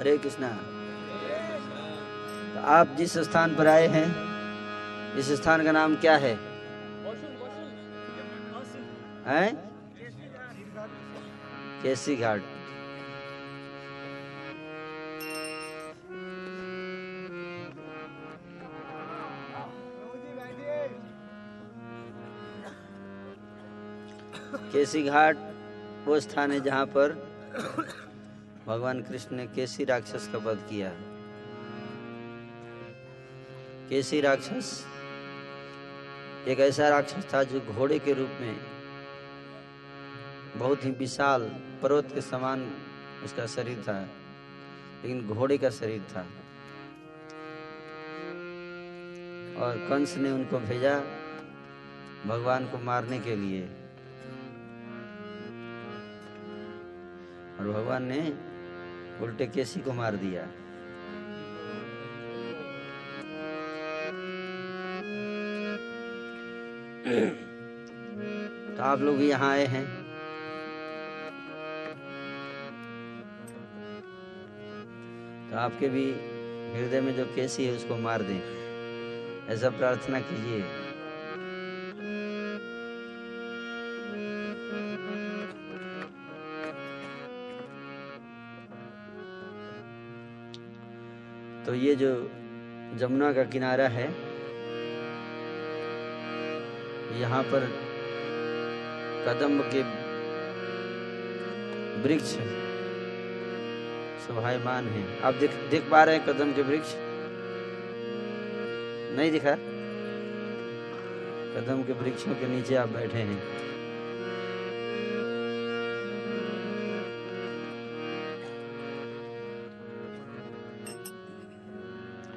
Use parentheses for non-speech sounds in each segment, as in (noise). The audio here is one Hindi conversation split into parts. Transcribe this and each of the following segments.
हरे कृष्णा। तो आप जिस स्थान पर आए हैं, इस स्थान का नाम क्या है? हैं? केसी घाट। केसी घाट वो स्थान है जहाँ पर भगवान कृष्ण ने केसी राक्षस का वध किया। केसी राक्षस एक ऐसा राक्षस था जो घोड़े के रूप में बहुत ही विशाल पर्वत के समान उसका शरीर था, लेकिन घोड़े का शरीर था। और कंस ने उनको भेजा भगवान को मारने के लिए। और भगवान ने उल्टे केसी को मार दिया। तो आप लोग यहाँ आए हैं। तो आपके भी हृदय में जो केसी है, उसको मार दें। ऐसा प्रार्थना कीजिए। तो ये जो जमुना का किनारा है, यहाँ पर कदम के वृक्ष शोभायमान है। आप देख देख पा रहे हैं कदम के वृक्ष? नहीं दिखा? कदम के वृक्षों के नीचे आप बैठे हैं।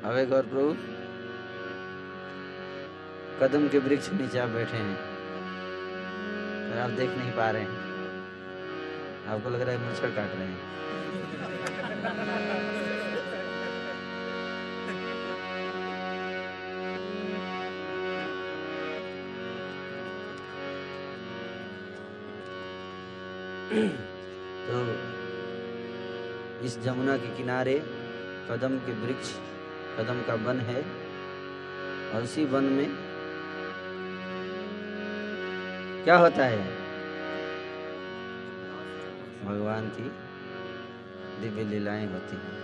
अवे गौर प्रभु। कदम के वृक्ष नीचे आप बैठे हैं। पर आप देख नहीं पा रहे हैं। आपको लग रहा है मच्छर काट रहे हैं। तो इस जमुना के किनारे कदम के वृक्ष कदम का वन है। और उसी वन में क्या होता है? भगवान की दिव्य लीलाएँ होती हैं।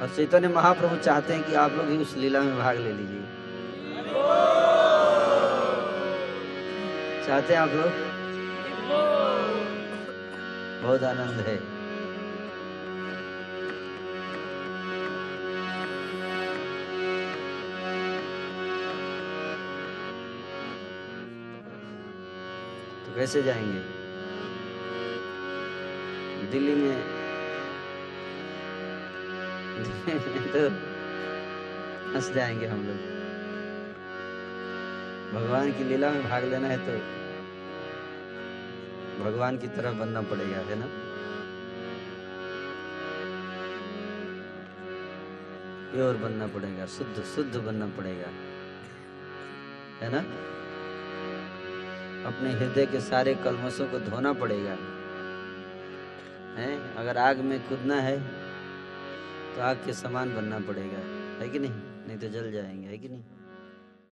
और चैतन्य महाप्रभु चाहते हैं कि आप लोग भी उस लीला में भाग ले लीजिए। चाहते हैं आप लोग? बहुत आनंद है। तो कैसे जाएँगे? दिल्ली में (laughs) तो हंस जाएँगे हम लोग। भगवान की लीला में भाग लेना है तो भगवान की तरह बनना पड़ेगा, है ना? प्योर बनना पड़ेगा, शुद्ध शुद्ध बनना पड़ेगा, है ना? अपने हृदय के सारे कलमशों को धोना पड़ेगा। है? अगर आग में कूदना है तो आग के समान बनना पड़ेगा, है कि नहीं? नहीं तो जल जाएँगे, है कि नहीं?